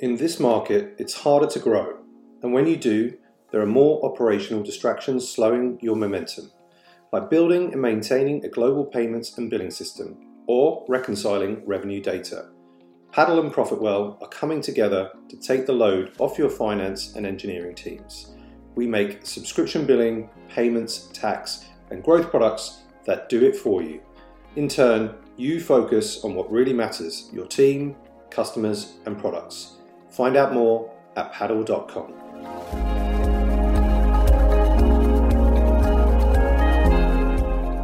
In this market, it's harder to grow, and when you do, there are more operational distractions slowing your momentum, like building and maintaining a global payments and billing system, or reconciling revenue data. Paddle and Profitwell are coming together to take the load off your finance and engineering teams. We make subscription billing, payments, tax, and growth products that do it for you. In turn, you focus on what really matters your team, customers, and products. Find out more at paddle.com.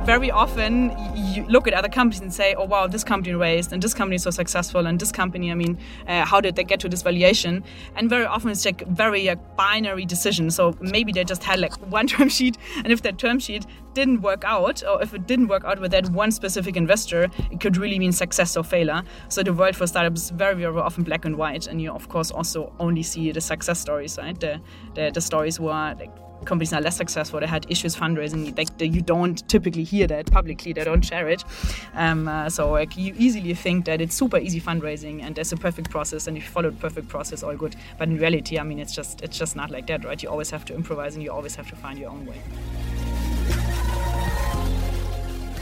Very often, you look at other companies and say, "Oh wow, this company raised, and this company is so successful, and this company, I mean, uh, how did they get to this valuation?" And very often, it's like very uh, binary decision. So maybe they just had like one term sheet, and if that term sheet didn't work out, or if it didn't work out with that one specific investor, it could really mean success or failure. So the world for startups is very, very often black and white, and you of course also only see the success stories, right? The the, the stories where like companies are less successful, they had issues fundraising, like you don't typically hear that publicly, they don't share it. Um, uh, so like you easily think that it's super easy fundraising and there's a perfect process and if you follow the perfect process, all good. But in reality, I mean, it's just it's just not like that, right? You always have to improvise and you always have to find your own way.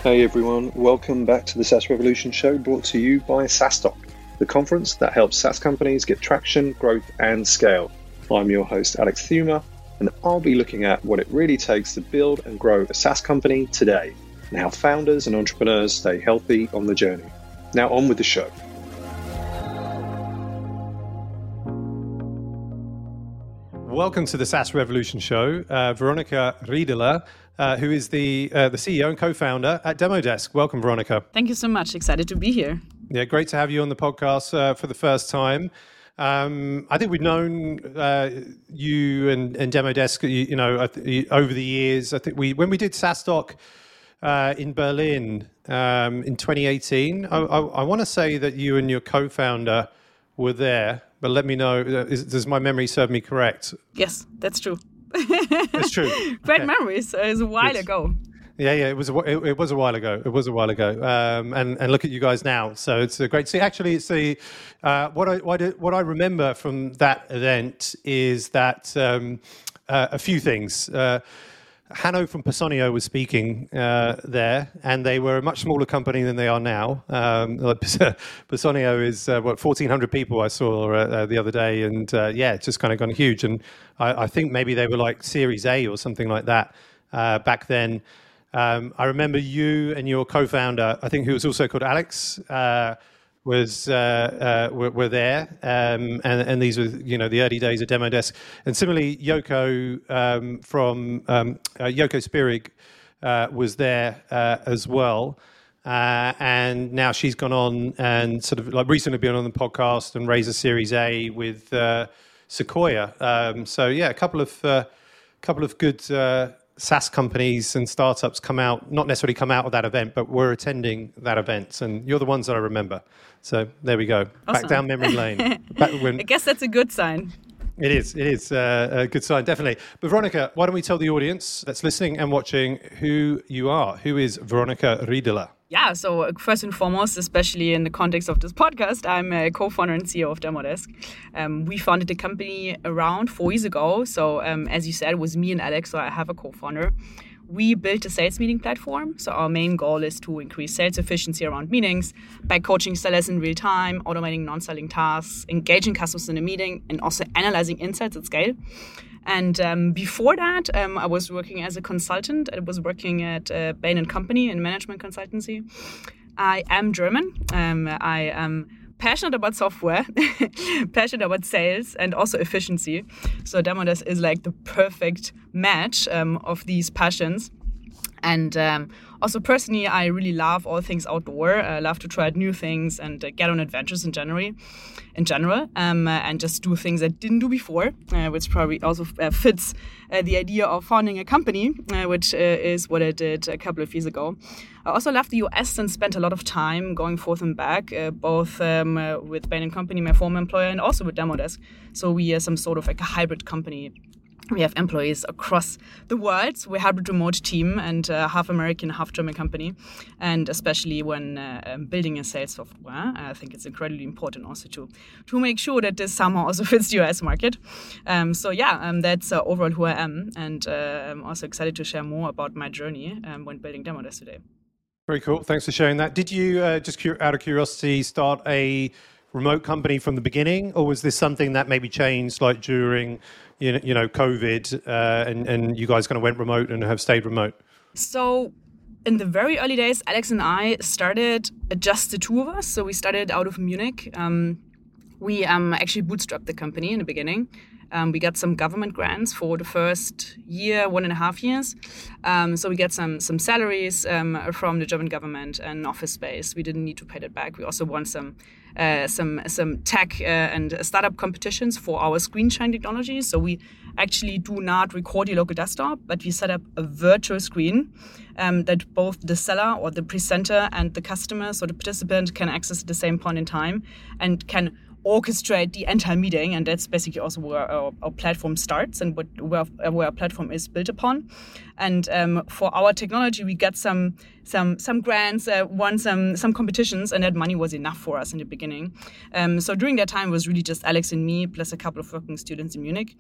Hey everyone, welcome back to the SaaS Revolution show brought to you by SaaStock, the conference that helps SaaS companies get traction, growth, and scale. I'm your host, Alex Theuma, and I'll be looking at what it really takes to build and grow a SaaS company today and how founders and entrepreneurs stay healthy on the journey. Now, on with the show. Welcome to the SaaS Revolution show. Uh, Veronika Riederle, uh, who is the uh, the CEO and co-founder at Demodesk. Welcome, Veronika. Thank you so much. Excited to be here. Yeah, great to have you on the podcast uh, for the first time. Um, I think we've known uh, you and, and Demodesk, you, you know, over the years. I think we when we did SaaStock uh, in Berlin um, in 2018. I, I, I want to say that you and your co-founder were there, but let me know. Uh, is, does my memory serve me correct? Yes, that's true. It's true. Great okay. memories. It was a while yes. ago. Yeah, yeah, it was a, it, it, was a while ago. It was a while ago, um, and and look at you guys now. So it's a great see. Actually, it's the uh, what I what I, what I remember from that event is that um, uh, a few things. Uh, Hanno from Personio was speaking uh, there, and they were a much smaller company than they are now. Um, Personio is uh, what 1,400 people I saw uh, the other day, and uh, yeah, it's just kind of gone huge. And I, I, think maybe they were like Series A or something like that uh, back then. Um, I remember you and your co-founder, I think who was also called Alex, uh, was uh, uh, were, were, there, um, and, and, these were you know the early days of Demodesk. And similarly, Yoko um, from um, uh, Yoko Spirig uh, was there uh, as well. and now she's gone on and sort of like recently been on the podcast and raised a Series A with Sequoia. Um, so yeah, a couple of couple of good SaaS companies and startups come out, not necessarily come out of that event, but were attending that event. And you're the ones that I remember. So there we go. Awesome. Back down memory lane. when... I guess that's a good sign. It is. It is uh, a good sign, definitely. But Veronika, why don't we tell the audience that's listening and watching who you are? Who is Veronika Riederle? Yeah, so uh, first and foremost, especially in the context of this podcast, I'm a co-founder and CEO of Demodesk. Um, we founded the company around four years ago. So um, as you said, it was me and Alex, so I have a co-founder. We built a sales meeting platform. So our main goal is to increase sales efficiency around meetings by coaching sellers in real time, automating non-selling tasks, engaging customers in a meeting, and also analyzing insights at scale. And um, before that, um, I was working as a consultant. I was working at uh, Bain and Company in management consultancy. I am German. Um, I am passionate about software, passionate about sales, and also efficiency. So Demodesk is like the perfect match um, of these passions. And um, also, personally, I really love all things outdoor. I love to try new things and uh, get on adventures in general, in general, um, uh, and just do things I didn't do before, uh, which probably also uh, fits the idea of founding a company, which is what I did a couple of years ago. I also love the US and spent a lot of time going forth and back, both um, with Bain and Company, my former employer, and also with Demodesk. So we are some sort of like a hybrid company we have employees across the world. We're a hybrid remote team and uh, half American, half German company. And especially when uh, um, building a sales software, I think it's incredibly important also to to make sure that this somehow also fits the US market. Um, so yeah, um, that's uh, overall who I am, and uh, I'm also excited to share more about my journey um, when building Demodesk today. Very cool. Thanks for sharing that. Did you uh, just out of curiosity start a remote company from the beginning, or was this something that maybe changed like during you know, COVID, uh, and and you guys kind of went remote and have stayed remote? So. In the very early days, Alex and I started just the two of us. So we started out of Munich. Um, we um, actually bootstrapped the company in the beginning. Um, we got some government grants for the first year, one and a half years. Um, so we get some some salaries um, from the German government and office space. We didn't need to pay that back. We also won some uh, some some tech uh, and startup competitions for our screen sharing technology. So we actually do not record your local desktop, but we set up a virtual screen um, that both the seller or the presenter and the customer, so the participant, can access at the same point in time and can orchestrate the entire meeting and that's basically also where our, our platform starts and what where, where our platform is built upon and um, for our technology we got some some some grants, uh, won some some competitions, and that money was enough for us in the beginning. Um, so during that time, it was really just Alex and me plus a couple of working students in Munich,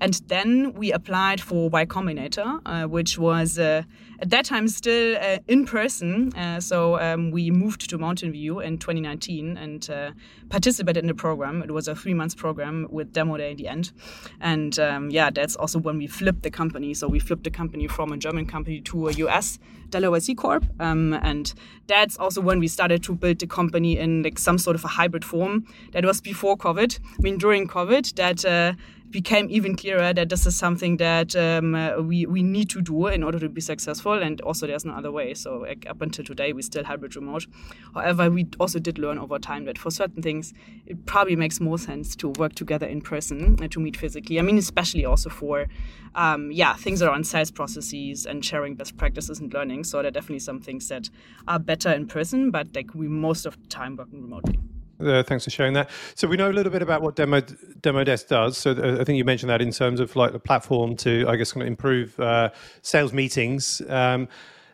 and then we applied for Y Combinator, uh, which was uh, at that time still uh, in person. Uh, so um, we moved to Mountain View in 2019 and uh, participated in the program. It was a three months program with demo day in the end, and um, yeah, that's also when we flipped the company. So we flipped the company from a German company to a US Delaware C Corp. Um, and that's also when we started to build the company in like some sort of a hybrid form. That was before COVID. I mean, during COVID, that uh, became even clearer that this is something that um, uh, we, we need to do in order to be successful. And also, there's no other way. So, like, up until today, we still hybrid remote. However, we also did learn over time that for certain things, it probably makes more sense to work together in person and to meet physically. I mean, especially also for, um, yeah, things around sales processes and sharing best practices and learning. So, there are definitely some things that are better in person, but like we most of the time working remotely. Uh, thanks for sharing that. So we know a little bit about what Demo Demodesk does. So uh, I think you mentioned that in terms of like the platform to, I guess, kind of improve uh, sales meetings. Um,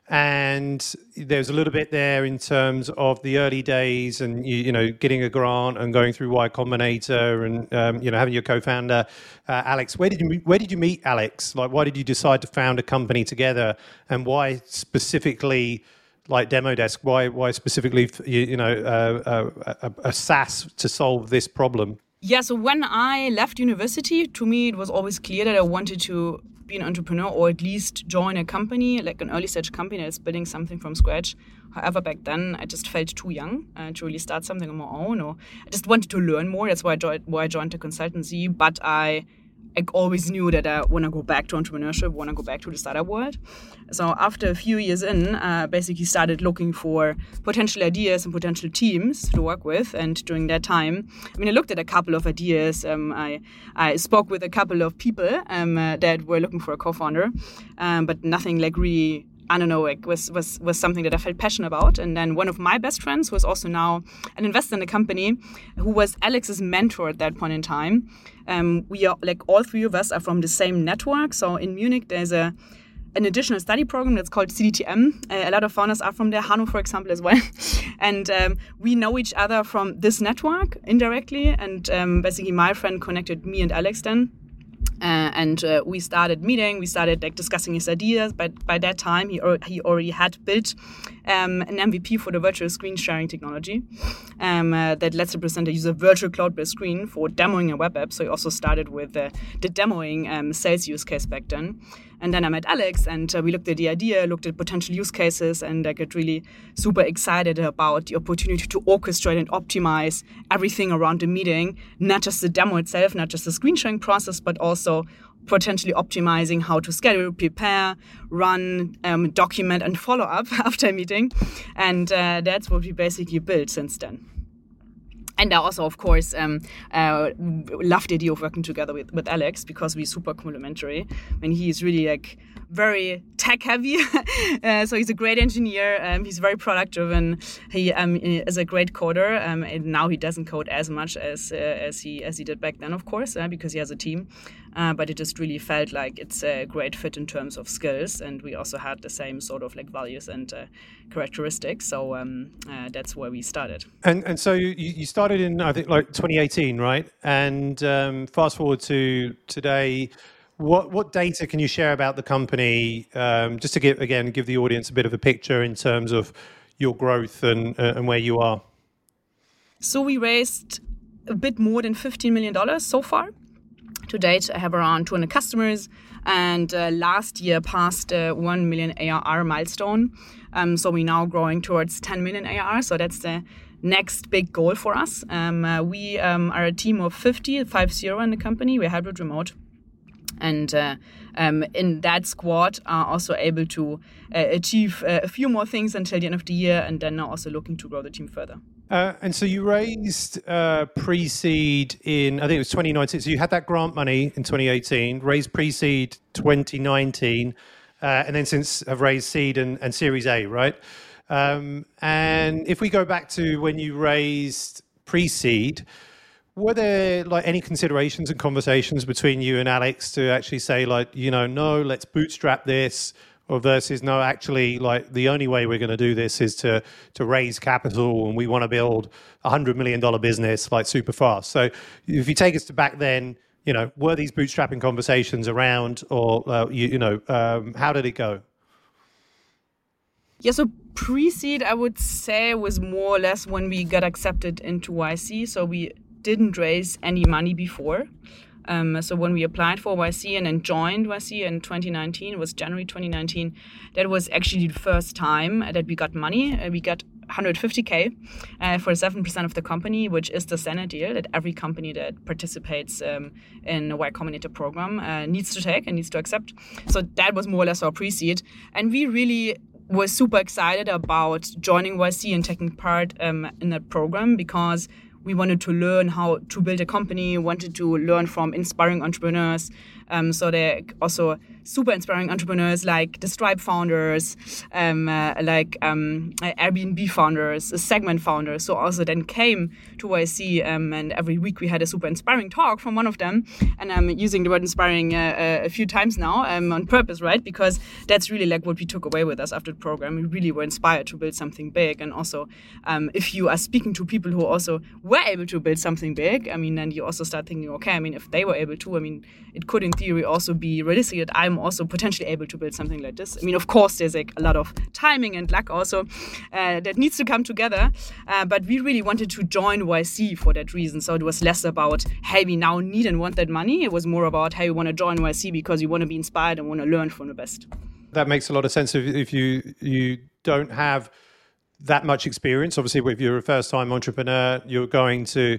and there's a little bit there in terms of the early days and you, you know getting a grant and going through Y Combinator and um, you know having your co-founder uh, Alex. Where did you where did you meet Alex? Like, why did you decide to found a company together, and why specifically? Like Demodesk? Why why specifically you, you know uh, uh, a, a SaaS to solve this problem? Yeah, so when I left university, to me it was always clear that I wanted to be an entrepreneur or at least join a company, like an early stage company that's building something from scratch. However, back then I just felt too young uh, to really start something on my own, or I just wanted to learn more. That's why I joined, why I joined the consultancy. But I I always knew that I want to go back to entrepreneurship, want to go back to the startup world. So after a few years in, uh, basically started looking for potential ideas and potential teams to work with. And during that time, I mean, I looked at a couple of ideas. Um, I, I spoke with a couple of people um, uh, that were looking for a co-founder, um, but nothing like really I don't was was was something that I felt passionate about. And then one of my best friends was also now an investor in the company, who was Alex's mentor at that point in time. Um, we are like all three of us are from the same network. So in Munich, there's a an additional study program that's called CDTM. Uh, a lot of founders are from there, Hanno, for example, as well. and um, we know each other from this network indirectly. And um, basically, my friend connected me and Alex then uh, and uh, we started meeting. We started like discussing his ideas. But by that time, he he already had built um, an MVP for the virtual screen sharing technology um, uh, that lets the presenter use a virtual cloud-based screen for demoing a web app. So he also started with the demoing um, sales use case back then. And then I met Alex, and uh, we looked at the idea, looked at potential use cases, and I got really super excited about the opportunity to orchestrate and optimize everything around the meeting, not just the demo itself, not just the screen sharing process, but also potentially optimizing how to schedule, prepare, run, um, document, and follow up after a meeting. And uh, that's what we basically built since then. And I also, of course, um, uh, love the idea of working together with, with Alex because we're super complementary. I mean, he's really like very tech heavy. uh, so he's a great engineer. Um, he's very product driven. He um, is a great coder. Um, and now he doesn't code as much as uh, as he as he did back then, of course, uh, because he has a team. Uh, but it just really felt like it's a great fit in terms of skills, and we also had the same sort of like values and uh, characteristics. So um, uh, that's where we started. And and so you, you started in I think like 2018, right? And um, fast forward to today. What what data can you share about the company, um, just to give again give the audience a bit of a picture in terms of your growth and uh, and where you are? So we raised a bit more than fifteen million dollars so far. To date, I have around 200 customers, and uh, last year passed uh, 1 million ARR milestone. Um, so we're now growing towards 10 million ARR. So that's the next big goal for us. Um, uh, we um, are a team of 50, 50 in the company. We're hybrid remote and uh, um, in that squad are also able to uh, achieve uh, a few more things until the end of the year and then also looking to grow the team further. Uh, and so you raised uh, pre-seed in, I think it was 2019. So you had that grant money in 2018, raised pre-seed 2019, uh, and then since have raised seed and, and Series A, right? Um, and if we go back to when you raised pre-seed, were there like any considerations and conversations between you and Alex to actually say like, you know, no, let's bootstrap this, or versus no, actually, like the only way we're going to do this is to to raise capital, and we want to build a hundred million dollar business like super fast. So if you take us to back then, you know, were these bootstrapping conversations around, or uh, you, you know, um, how did it go? Yeah, so pre-seed, I would say, was more or less when we got accepted into YC. So we didn't raise any money before. Um, so when we applied for YC and then joined YC in 2019, it was January 2019, that was actually the first time that we got money. Uh, we got 150k uh, for 7% of the company, which is the standard deal that every company that participates um, in a Y Combinator program uh, needs to take and needs to accept. So that was more or less our pre-seed. And we really were super excited about joining YC and taking part um, in that program because we wanted to learn how to build a company, wanted to learn from inspiring entrepreneurs. Um, so they're also super inspiring entrepreneurs like the Stripe founders, um, uh, like um, Airbnb founders, Segment founders. So also then came to YC, um, and every week we had a super inspiring talk from one of them. And I'm using the word inspiring uh, uh, a few times now um, on purpose, right? Because that's really like what we took away with us after the program. We really were inspired to build something big. And also, um, if you are speaking to people who also were able to build something big, I mean, then you also start thinking, okay, I mean, if they were able to, I mean, it could theory also be realistic that I'm also potentially able to build something like this. I mean, of course, there's like a lot of timing and luck also uh, that needs to come together. Uh, but we really wanted to join YC for that reason. So it was less about, hey, we now need and want that money. It was more about, hey, we want to join YC because you want to be inspired and want to learn from the best. That makes a lot of sense. If, if you you don't have that much experience, obviously, if you're a first time entrepreneur, you're going to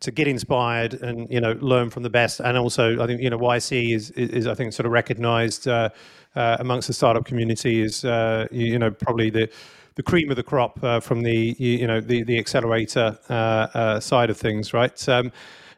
to get inspired and you know learn from the best. And also, I think you know YC is is, is I think sort of recognised uh, uh, amongst the startup community is uh, you, you, know probably the the cream of the crop uh, from the you know the the accelerator uh, uh, side of things, right? Um,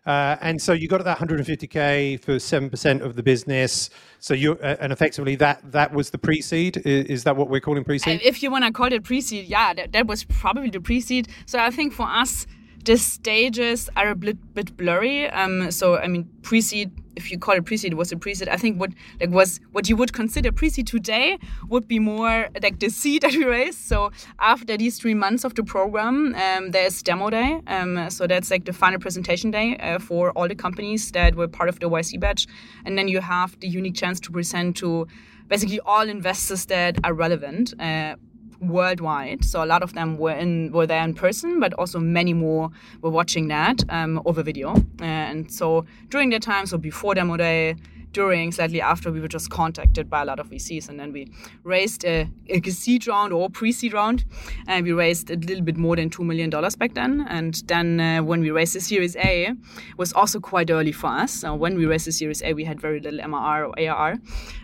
and so you got that 150k for seven percent of the business. So you and effectively that that was the pre-seed. Is, is that what we're calling pre-seed? If you want to call it pre-seed, yeah, that, that was probably the pre-seed. So I think for us, the stages are a bit, bit blurry. Um, so I mean, pre-seed, if you call it pre-seed, was a pre-seed. I think what like was what you would consider pre-seed today would be more like the seed that we raised. So after these three months of the program, um, there's demo day. Um, so that's like the final presentation day uh, for all the companies that were part of the YC batch, and then you have the unique chance to present to basically all investors that are relevant. Uh, worldwide. So a lot of them were in were there in person, but also many more were watching that um, over video. And so during that time, so before demo day, during, slightly after, we were just contacted by a lot of VCs, and then we raised a, a seed round or pre-seed round, and we raised a little bit more than two million dollars back then. And then uh, when we raised the Series A, was also quite early for us. So when we raised the Series A, we had very little MRR or ARR.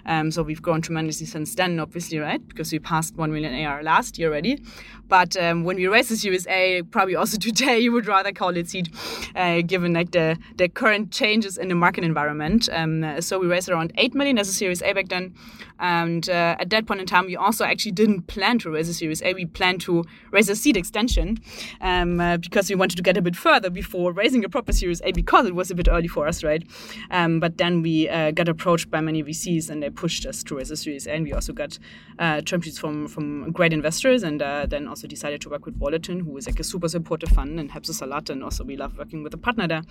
Um, so we've grown tremendously since then, obviously, right? Because we passed one million ARR last year already. But um, when we raised the Series A, probably also today, you would rather call it seed, uh, given like the the current changes in the market environment. Um, so we raised around eight million as a Series A back then, and uh, at that point in time, we also actually didn't plan to raise a Series A. We planned to raise a seed extension um, uh, because we wanted to get a bit further before raising a proper Series A because it was a bit early for us, right? Um, but then we uh, got approached by many VCs and they pushed us to raise a Series A, and we also got uh, term sheets from from great investors, and uh, then also decided to work with Balderton, who is like a super supportive fund and helps us a lot, and also we love working with a partner there,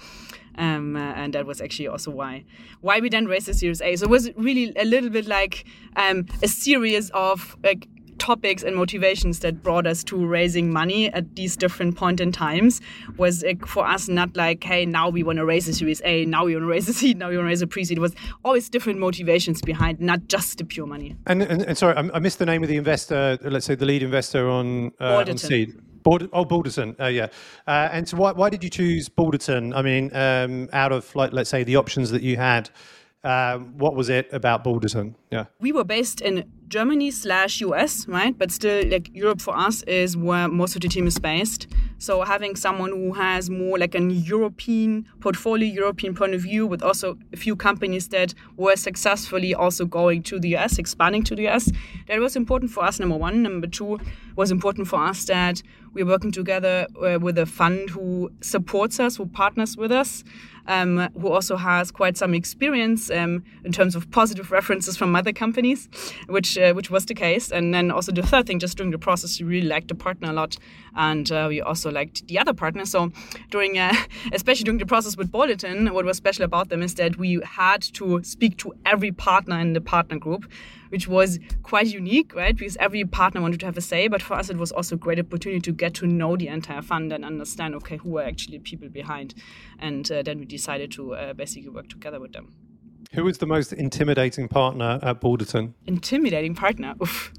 um, uh, and that was actually also why why we then raised the Series A. So it was really a little bit like um, a series of like topics and motivations that brought us to raising money at these different point in times was like, for us not like hey now we want to raise a series a now we want to raise a seed now we want to raise a pre-seed it was always different motivations behind not just the pure money and, and, and sorry I, missed the name of the investor let's say the lead investor on, uh, on seed Bald- oh, Balderton, uh, yeah. Uh, and so, why, why did you choose Balderton? I mean, um, out of like, let's say, the options that you had, um, what was it about Balderton? Yeah, we were based in Germany slash US, right? But still, like Europe for us is where most of the team is based. So having someone who has more like an European portfolio, European point of view, with also a few companies that were successfully also going to the US, expanding to the US, that was important for us. Number one, number two was important for us that we're working together uh, with a fund who supports us, who partners with us um, who also has quite some experience um, in terms of positive references from other companies, which uh, which was the case. And then also the third thing, just during the process, we really liked the partner a lot, and uh, we also liked the other partner. So during, uh, especially during the process with Balderton, what was special about them is that we had to speak to every partner in the partner group which was quite unique, right? Because every partner wanted to have a say, but for us it was also a great opportunity to get to know the entire fund and understand, okay, who are actually people behind, and uh, then we decided to uh, basically work together with them. Who was the most intimidating partner at Balderton? Intimidating partner. Oof.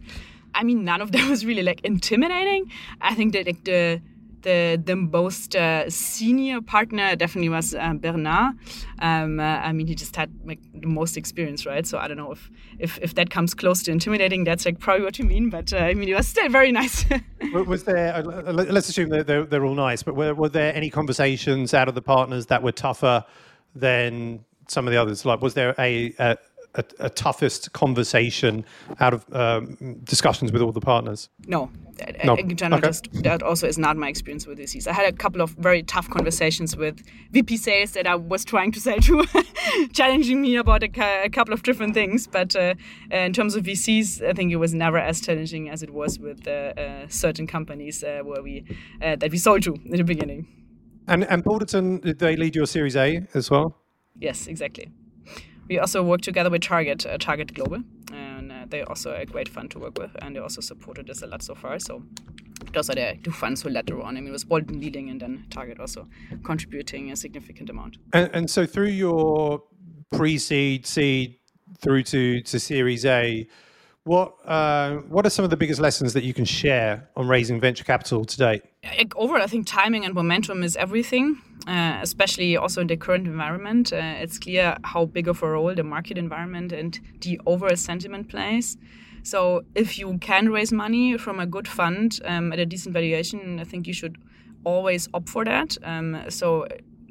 I mean, none of them was really like intimidating. I think that like the the the most uh, senior partner definitely was uh, Bernard. Um, uh, I mean, he just had like the most experience, right? So I don't know if if, if that comes close to intimidating. That's like probably what you mean. But uh, I mean, he was still very nice. was there? Uh, let's assume that they're, they're all nice. But were, were there any conversations out of the partners that were tougher than some of the others? Like, was there a, a a, a, toughest conversation out of um, discussions with all the partners? No. no. In general, okay. just, that also is not my experience with VCs. I had a couple of very tough conversations with VP sales that I was trying to sell to, challenging me about a, a, couple of different things. But uh, in terms of VCs, I think it was never as challenging as it was with uh, uh, certain companies uh, where we uh, that we sold to in the beginning. And and Balderton, did they lead your Series A as well? Yes, exactly. We also work together with Target, uh, Target Global, and uh, they're also a great fund to work with, and they also supported us a lot so far. So those are the two funds who later on. I mean, it was Balderton leading, and then Target also contributing a significant amount. And, and so through your pre-seed, seed, through to to Series A, what uh, what are some of the biggest lessons that you can share on raising venture capital today? Overall, I think timing and momentum is everything, uh, especially also in the current environment. Uh, it's clear how big of a role the market environment and the overall sentiment plays. So, if you can raise money from a good fund um, at a decent valuation, I think you should always opt for that. Um, so,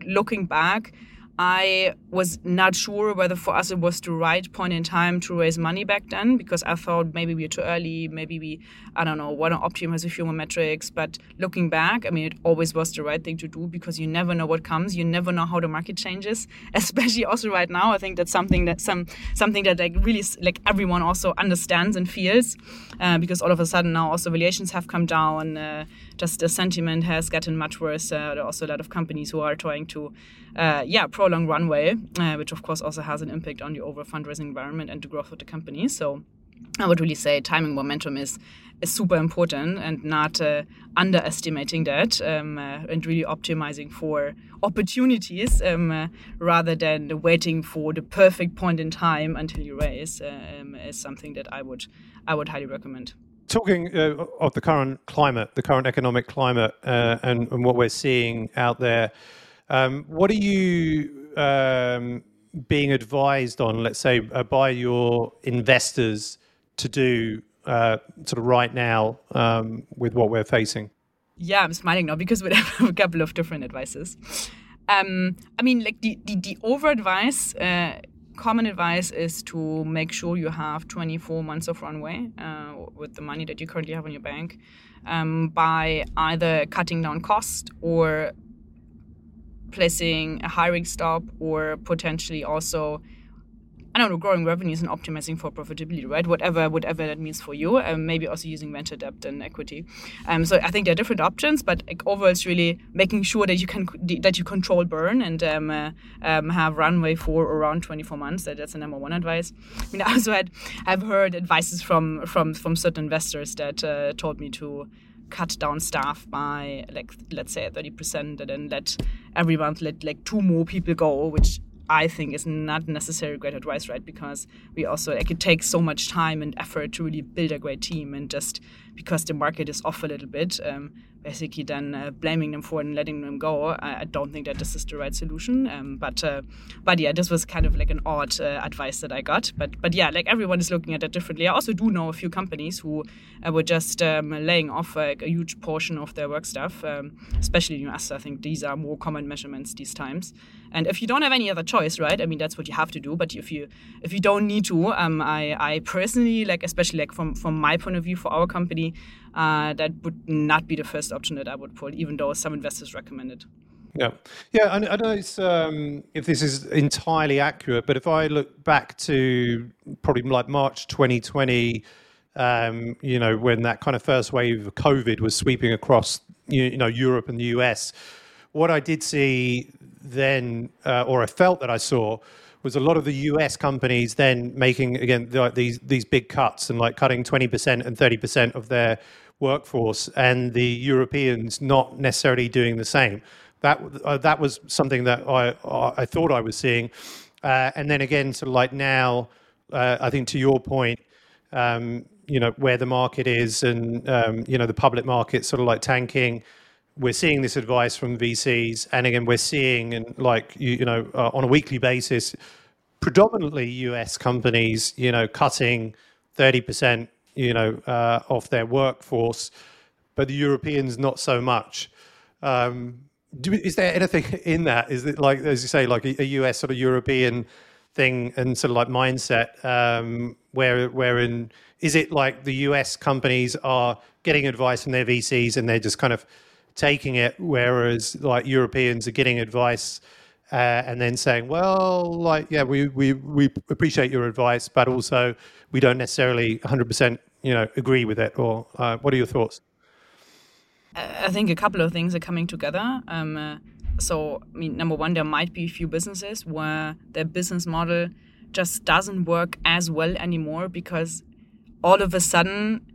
looking back, I was not sure whether for us it was the right point in time to raise money back then because I thought maybe we are too early, maybe we, I don't know, want to optimize a few more metrics. But looking back, I mean, it always was the right thing to do because you never know what comes, you never know how the market changes. Especially also right now, I think that's something that some something that like really like everyone also understands and feels uh, because all of a sudden now also valuations have come down, uh, just the sentiment has gotten much worse. Uh, there are also a lot of companies who are trying to, uh, yeah. Prolonged runway, uh, which of course also has an impact on the overall fundraising environment and the growth of the company. So I would really say timing momentum is is super important and not uh, underestimating that um, uh, and really optimizing for opportunities um, uh, rather than waiting for the perfect point in time until you raise uh, um, is something that I would I would highly recommend. Talking uh, of the current climate, the current economic climate, uh, and, and, what we're seeing out there, um, what are you um, being advised on, let's say, by your investors to do uh, sort of right now um, with what we're facing? Yeah, I'm smiling now because we have a couple of different advices. Um, I mean, like the the, the over advice, uh, common advice is to make sure you have 24 months of runway uh, with the money that you currently have in your bank um, by either cutting down cost or placing a hiring stop or potentially also I don't know, growing revenues and optimizing for profitability, right? Whatever, whatever that means for you. Um, maybe also using venture debt and equity. Um, so I think there are different options, but like, overall, it's really making sure that you can that you control burn and um, uh, um, have runway for around 24 months. That, that's the number one advice. I mean, I also had I've heard advices from from from certain investors that uh, told me to cut down staff by like let's say 30% and then let every month let like two more people go which I think is not necessarily great advice, right? Because we also like it takes so much time and effort to really build a great team, and just because the market is off a little bit, um, basically then uh, blaming them for and letting them go. I, I, don't think that this is the right solution. Um, but uh, but yeah, this was kind of like an odd uh, advice that I got. But but yeah, like everyone is looking at it differently. I also do know a few companies who uh, were just um, laying off like, a huge portion of their work staff, um, especially in US. I think these are more common measurements these times. And if you don't have any other choice, right? I mean, that's what you have to do. But if you if you don't need to, um, I I personally like, especially like from from my point of view for our company, uh, that would not be the first option that I would pull, even though some investors recommend it. Yeah, yeah. I, I don't know um, if this is entirely accurate, but if I look back to probably like March 2020, um, you know, when that kind of first wave of COVID was sweeping across, you, you know, Europe and the US, what I did see then, uh, or I felt that I saw, was a lot of the US companies then making again these these big cuts and like cutting 20% and 30% of their workforce, and the Europeans not necessarily doing the same. That uh, that was something that I I thought I was seeing, uh, and then again, sort of like now, uh, I think to your point, um, you know where the market is, and um, you know the public market sort of like tanking. We're seeing this advice from VCs, and again, we're seeing and like you, you know uh, on a weekly basis, predominantly US companies, you know, cutting thirty percent you know, uh, of their workforce, but the Europeans not so much. Um, do, is there anything in that? Is it like, as you say, like a, a US sort of European thing and sort of like mindset, um, where wherein is it like the US companies are getting advice from their VCs and they're just kind of taking it, whereas like Europeans are getting advice uh, and then saying, well, like, yeah, we, we, we appreciate your advice, but also we don't necessarily 100%, you know, agree with it. Or uh, what are your thoughts? I think a couple of things are coming together. Um, uh, so, I mean, number one, there might be a few businesses where their business model just doesn't work as well anymore because all of a sudden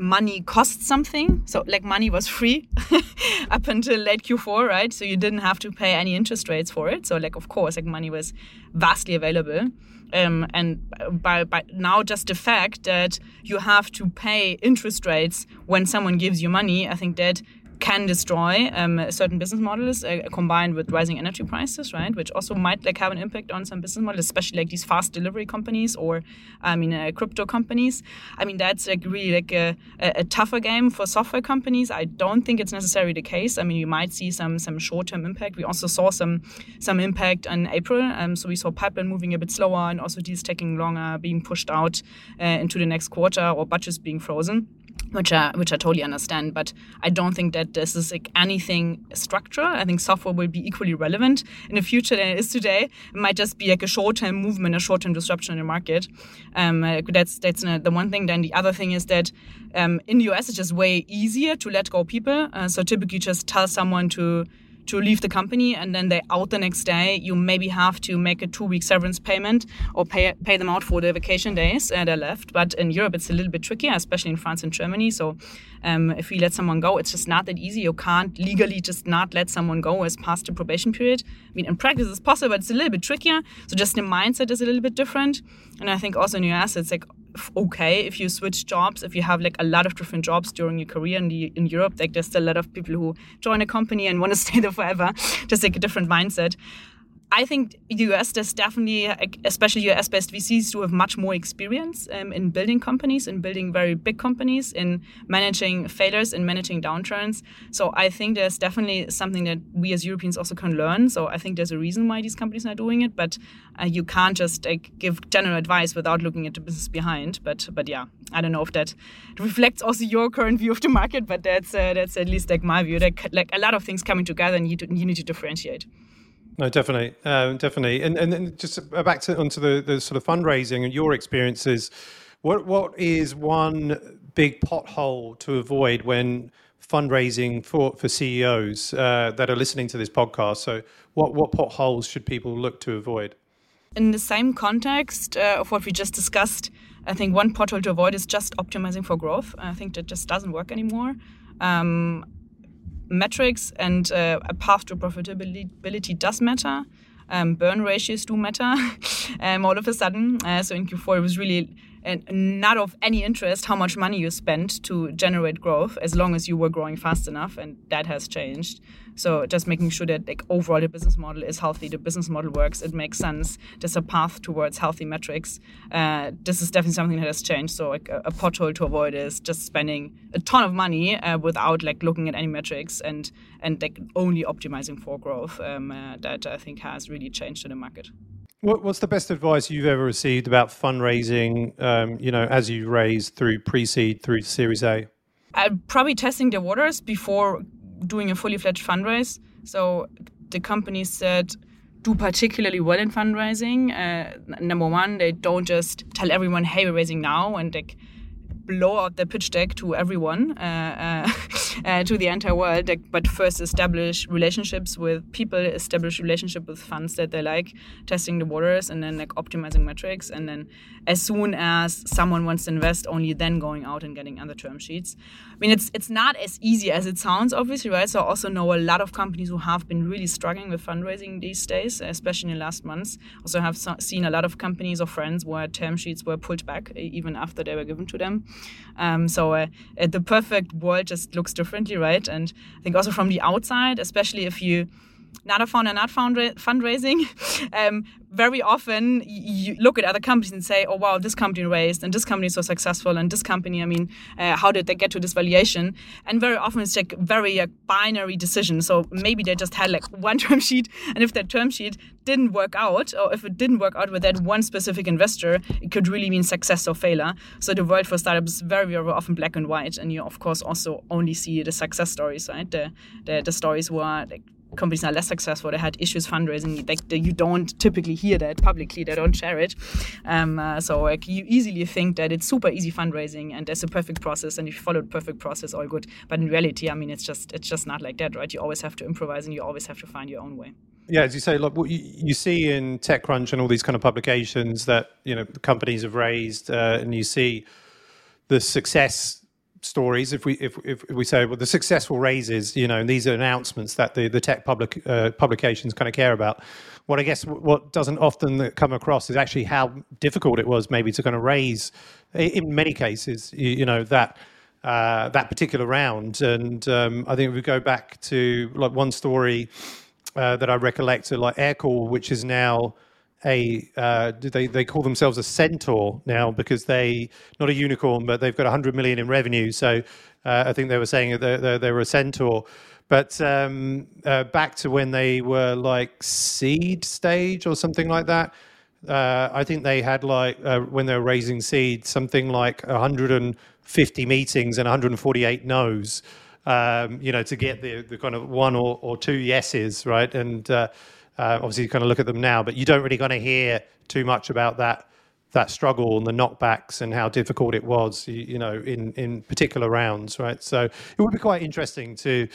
money costs something. So like money was free up until late Q4, right? So you didn't have to pay any interest rates for it. So like of course like money was vastly available. Um, and by, by now just the fact that you have to pay interest rates when someone gives you money, I think that can destroy um, certain business models uh, combined with rising energy prices, right? Which also might like have an impact on some business models, especially like these fast delivery companies or, I mean, uh, crypto companies. I mean, that's like really like a, a, tougher game for software companies. I don't think it's necessarily the case. I mean, you might see some some short term impact. We also saw some some impact in April. Um, so we saw pipeline moving a bit slower and also deals taking longer, being pushed out uh, into the next quarter or budgets being frozen which I which I totally understand. But I don't think that this is like anything structural. I think software will be equally relevant in the future than it is today. It might just be like a short term movement, a short term disruption in the market. Um, that's that's the one thing. Then the other thing is that um, in the US it's just way easier to let go people. Uh, so typically just tell someone to to leave the company and then they out the next day, you maybe have to make a two week severance payment or pay, pay them out for the vacation days uh, they left. But in Europe, it's a little bit trickier, especially in France and Germany. So um, if we let someone go, it's just not that easy. You can't legally just not let someone go as past the probation period. I mean, in practice, it's possible, but it's a little bit trickier. So just the mindset is a little bit different. And I think also in US, it's like okay if you switch jobs if you have like a lot of different jobs during your career in, the, in europe like there's still a lot of people who join a company and want to stay there forever just like a different mindset I think the US, there's definitely, especially US based VCs, do have much more experience um, in building companies, in building very big companies, in managing failures, in managing downturns. So I think there's definitely something that we as Europeans also can learn. So I think there's a reason why these companies are doing it, but uh, you can't just like give general advice without looking at the business behind. But but yeah, I don't know if that reflects also your current view of the market, but that's uh, that's at least like my view. Like, like a lot of things coming together, and you, you need to differentiate. No, definitely, um, definitely, and and then just back to onto the the sort of fundraising and your experiences. What what is one big pothole to avoid when fundraising for for CEOs uh, that are listening to this podcast? So, what what potholes should people look to avoid? In the same context uh, of what we just discussed, I think one pothole to avoid is just optimizing for growth. I think that just doesn't work anymore. Um, metrics and uh, a path to profitability does matter. Um, burn ratios do matter um, all of a sudden. Uh, so in Q4, it was really not of any interest how much money you spent to generate growth as long as you were growing fast enough, and that has changed. So just making sure that like overall the business model is healthy, the business model works, it makes sense. There's a path towards healthy metrics. Uh, this is definitely something that has changed. So like a, a pothole to avoid is just spending a ton of money uh, without like looking at any metrics and and like only optimizing for growth. Um, uh, that I think has really changed in the market. What, what's the best advice you've ever received about fundraising? Um, you know, as you raise through pre-seed through Series A. Uh, probably testing the waters before doing a fully fledged fundraise. So the company said do particularly well in fundraising. Uh, number one, they don't just tell everyone, "Hey, we're raising now," and like blow out the pitch deck to everyone, uh, uh, uh, to the entire world. But first, establish relationships with people, establish relationship with funds that they like, testing the waters, and then like optimizing metrics. And then, as soon as someone wants to invest, only then going out and getting other term sheets. I mean, it's it's not as easy as it sounds, obviously, right? So I also know a lot of companies who have been really struggling with fundraising these days, especially in the last months. Also, have seen a lot of companies or friends where term sheets were pulled back even after they were given to them. Um, so uh, the perfect world just looks differently, right? And I think also from the outside, especially if you not a founder, not fundraising. um, very often you look at other companies and say, oh, wow, this company raised and this company is so successful and this company, I mean, uh, how did they get to this valuation? And very often it's like very uh, binary decision. So maybe they just had like one term sheet and if that term sheet didn't work out or if it didn't work out with that one specific investor, it could really mean success or failure. So the world for startups is very, very often black and white. And you, of course, also only see the success stories, right? The, the, the stories where like, companies are less successful, they had issues fundraising, like you don't typically hear that publicly, they don't share it. Um, uh, so like you easily think that it's super easy fundraising and there's a perfect process and if you follow the perfect process, all good. But in reality, I mean, it's just it's just not like that, right? You always have to improvise and you always have to find your own way. Yeah, as you say, look, what you, you see in TechCrunch and all these kind of publications that you know companies have raised, uh, and you see the success stories if we if, if we say well the successful raises you know and these are announcements that the the tech public uh, publications kind of care about. What i guess what doesn't often come across is actually how difficult it was maybe to kind of raise in many cases you, know that uh, that particular round. And um, i think if we go back to like one story uh, that i recollect like aircall which is now a uh, they they call themselves a centaur now because they not a unicorn but they've got 100 million in revenue. So uh, I think they were saying they, they, they were a centaur. But um, uh, back to when they were like seed stage or something like that uh, I think they had like uh, when they were raising seed something like 150 meetings and 148 no's um, you know to get the, the kind of one or, or two yeses right? And uh, obviously, you kind of look at them now, but you don't really kind of hear too much about that that struggle and the knockbacks and how difficult it was, you, know, in in particular rounds, right? So it would be quite interesting to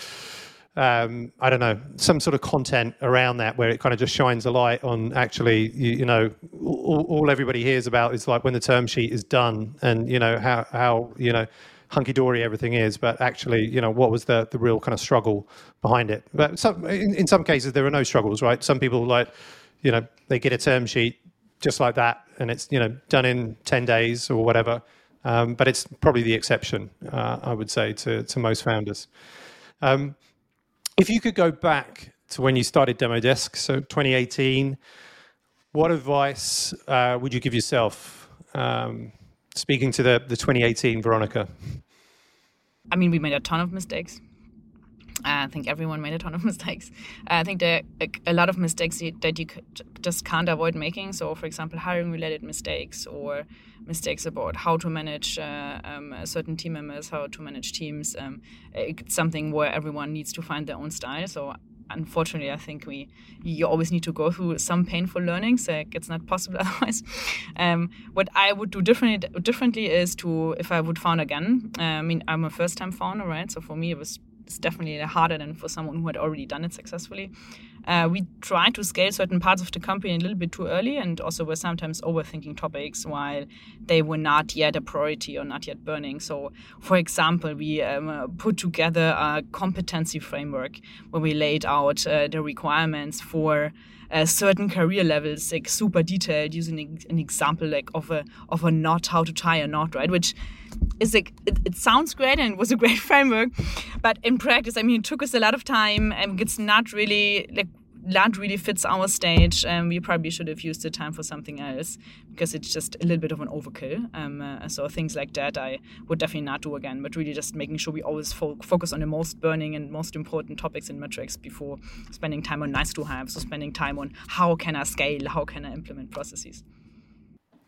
um, I don't know, some sort of content around that where it kind of just shines a light on actually, you, know, all, all, everybody hears about is like when the term sheet is done and, you know, how, how you know, hunky dory everything is, but actually, you know, what was the, the real kind of struggle behind it? But some, in, in some cases, there are no struggles, right? Some people like, you know, they get a term sheet just like that and it's, you know, done in 10 days or whatever. Um, but it's probably the exception, uh, I would say, to, to most founders. Um, if you could go back to when you started Demodesk, so 2018, what advice uh, would you give yourself? Um, speaking to the, the 2018 Veronika. I mean, we made a ton of mistakes. I think everyone made a ton of mistakes. I think there are a lot of mistakes that you just can't avoid making. So, for example, hiring related mistakes or mistakes about how to manage uh, um, certain team members, how to manage teams. Um, it's something where everyone needs to find their own style. So unfortunately, I think we you always need to go through some painful learnings. Like it's not possible otherwise. Um, what I would do differently differently is to if I would found again. Uh, I mean, I'm a first time founder, right? So for me, it was it's definitely harder than for someone who had already done it successfully. Uh, we tried to scale certain parts of the company a little bit too early and also were sometimes overthinking topics while they were not yet a priority or not yet burning. So, for example, we um, put together a competency framework where we laid out uh, the requirements for uh, certain career levels, like super detailed, using an example like of a of a knot, how to tie a knot, right? Which is like it, it, sounds great and it was a great framework, but in practice, I mean, it took us a lot of time and it's not really like not really fits our stage. Um, we probably should have used the time for something else because it's just a little bit of an overkill. Um, uh, so things like that I would definitely not do again. But really just making sure we always fo- focus on the most burning and most important topics and metrics before spending time on nice to have. So spending time on how can I scale, how can I implement processes.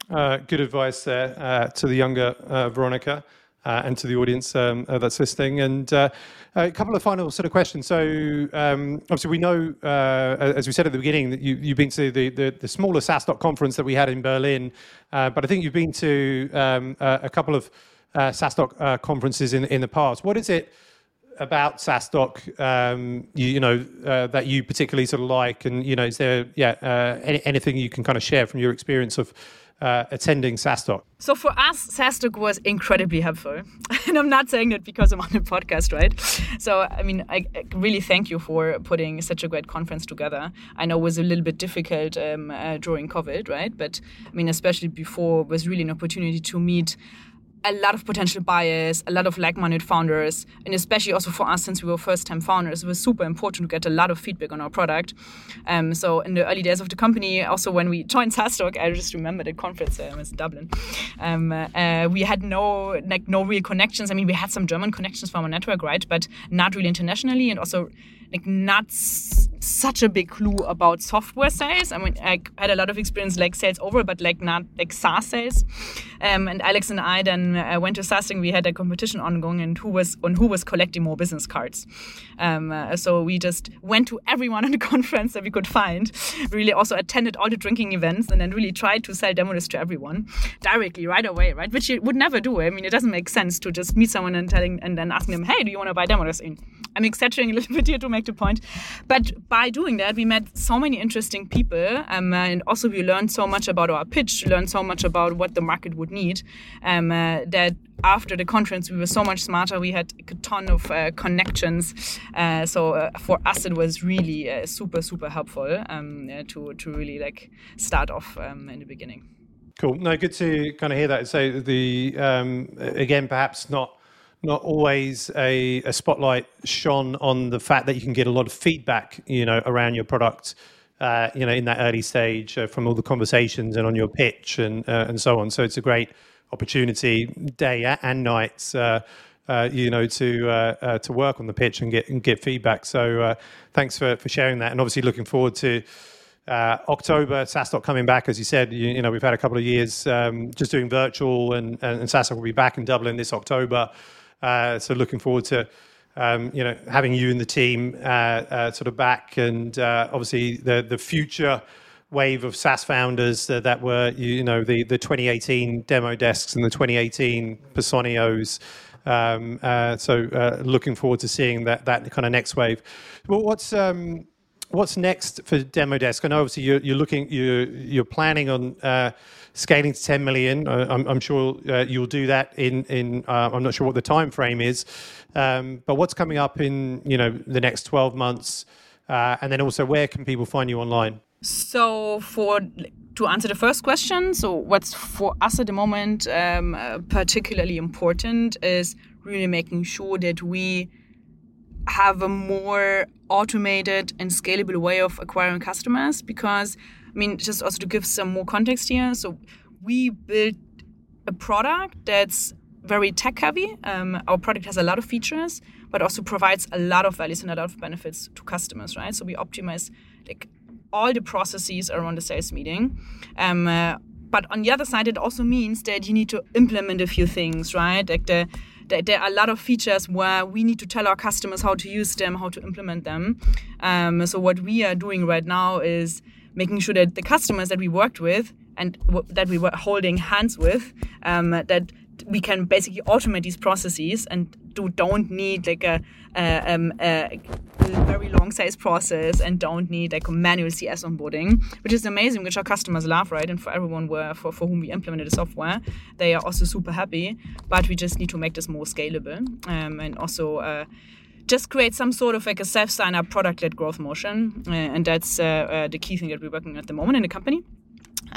Uh, good advice there uh, to the younger uh, Veronika. Uh, and to the audience um, uh, that's listening. And uh, a couple of final sort of questions. So um, obviously we know, as we said at the beginning, that you, have been to the, the, the, smaller SaaStock conference that we had in Berlin, but I think you've been to um, a couple of uh, conferences in, in the past. What is it about SaaStock, um, you, you, know, uh, that you particularly sort of like, and you know, is there, yeah, uh, any, anything you can kind of share from your experience of uh, attending SaaStock? So for us, SaaStock was incredibly helpful. and I'm not saying that because I'm on the podcast, right? So, I mean, I, I really thank you for putting such a great conference together. I know it was a little bit difficult um, uh, during COVID, right? But I mean, especially before, was really an opportunity to meet a lot of potential buyers, a lot of like-minded founders, and especially also for us since we were first-time founders, it was super important to get a lot of feedback on our product. Um, so in the early days of the company, also when we joined SaaStock, I just remember the conference um, in Dublin. Um, uh, we had no like no real connections. I mean, we had some German connections from our network, right, but not really internationally, and also like not such a big clue about software sales. I mean, I had a lot of experience like sales over, but like not like SaaS sales. Um, and Alex and I then uh, went to SaaSing. We had a competition ongoing, and who was on who was collecting more business cards. Um, uh, so we just went to everyone on the conference that we could find. Really, also attended all the drinking events, and then really tried to sell demos to everyone directly right away, right? Which you would never do. I mean, it doesn't make sense to just meet someone and telling and then asking them, "Hey, do you want to buy Demodesk?" I'm exaggerating a little bit here to make the point. But by doing that, we met so many interesting people, um, and also we learned so much about our pitch, learned so much about what the market would need. Um, uh, that after the conference, we were so much smarter. We had a ton of uh, connections. Uh, so uh, for us, it was really uh, super, super helpful um, to to really like start off um, in the beginning. Cool. No, good to kind of hear that. So the um, again, perhaps not not always a, a, spotlight shone on the fact that you can get a lot of feedback, you know, around your product, uh, you know, in that early stage uh, from all the conversations and on your pitch and uh, and so on. So it's a great opportunity, day and nights, uh, uh, you know, to uh, to work on the pitch and get and get feedback. So thanks for for sharing that, and obviously looking forward to. Uh, October, SaaStock coming back, as you said, you, you, know, we've had a couple of years um, just doing virtual and, and, and will be back in Dublin this October. Uh, so looking forward to um, you know having you and the team uh, uh, sort of back, and obviously the the future wave of SaaS founders that were you know the the 2018 Demodesks and the 2018 Personios. Um, so looking forward to seeing that that kind of next wave. Well, what's um, what's next for Demodesk? I know obviously you're, you're looking you're you're planning on uh, scaling to 10 million. I'm, I'm, sure uh, you'll do that in in. Uh, I'm not sure what the time frame is, um, but what's coming up in you know the next 12 months, uh, and then also where can people find you online? So for to answer the first question, so what's for us at the moment um, particularly important is really making sure that we have a more automated and scalable way of acquiring customers because I mean just also to give some more context here so we built a product that's very tech heavy um, our product has a lot of features but also provides a lot of values and a lot of benefits to customers right? So we optimize like all the processes around the sales meeting. Um, uh, but on the other side it also means that you need to implement a few things right? Like the there are a lot of features where we need to tell our customers how to use them, how to implement them. Um, so what we are doing right now is making sure that the customers that we worked with and that we were holding hands with, um, that we can basically automate these processes and do, don't need like a, a, um, a, very long sales process and don't need like a manual CS onboarding, which is amazing, which our customers love, right? And for everyone where, for, for whom we implemented the software, they are also super happy. But we just need to make this more scalable um, and also. Uh, just create some sort of like a self sign up product led growth motion. Uh, and that's uh, uh, the key thing that we're working at the moment in the company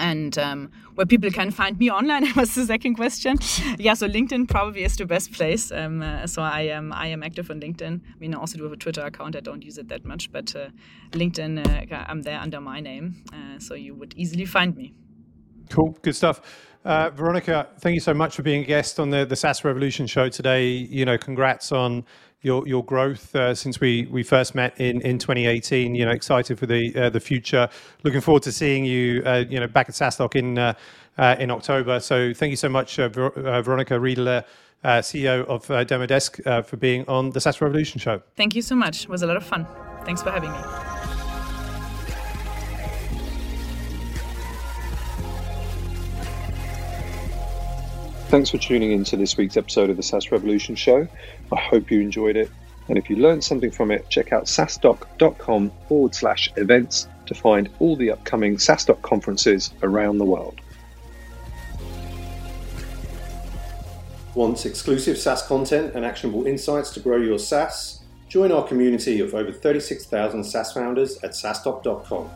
and um, where people can find me online was the second question. Yeah so linkedin probably is the best place. Um, uh, so i am i am active on linkedin. I mean i also do have a twitter account. I don't use it that much but uh, linkedin uh, i'm there under my name uh, so you would easily find me. Cool. Good stuff. Uh, Veronika, thank you so much for being a guest on the, the SaaS Revolution show today. You know, congrats on your your growth uh, since we first met in in 2018. You know, excited for the uh, the future. Looking forward to seeing you. Uh, you know, back at SaaStock in uh, uh, in October. So thank you so much, uh, Ver- Veronika Riederle. CEO of Demodesk, for being on the SaaS Revolution show. Thank you so much. It was a lot of fun. Thanks for having me. Thanks for tuning in to this week's episode of the SaaS Revolution Show. I hope you enjoyed it. And if you learned something from it, check out saastock.com forward slash events to find all the upcoming SaaStock conferences around the world. Want exclusive SaaS content and actionable insights to grow your SaaS? Join our community of over 36,000 SaaS founders at saastock.com.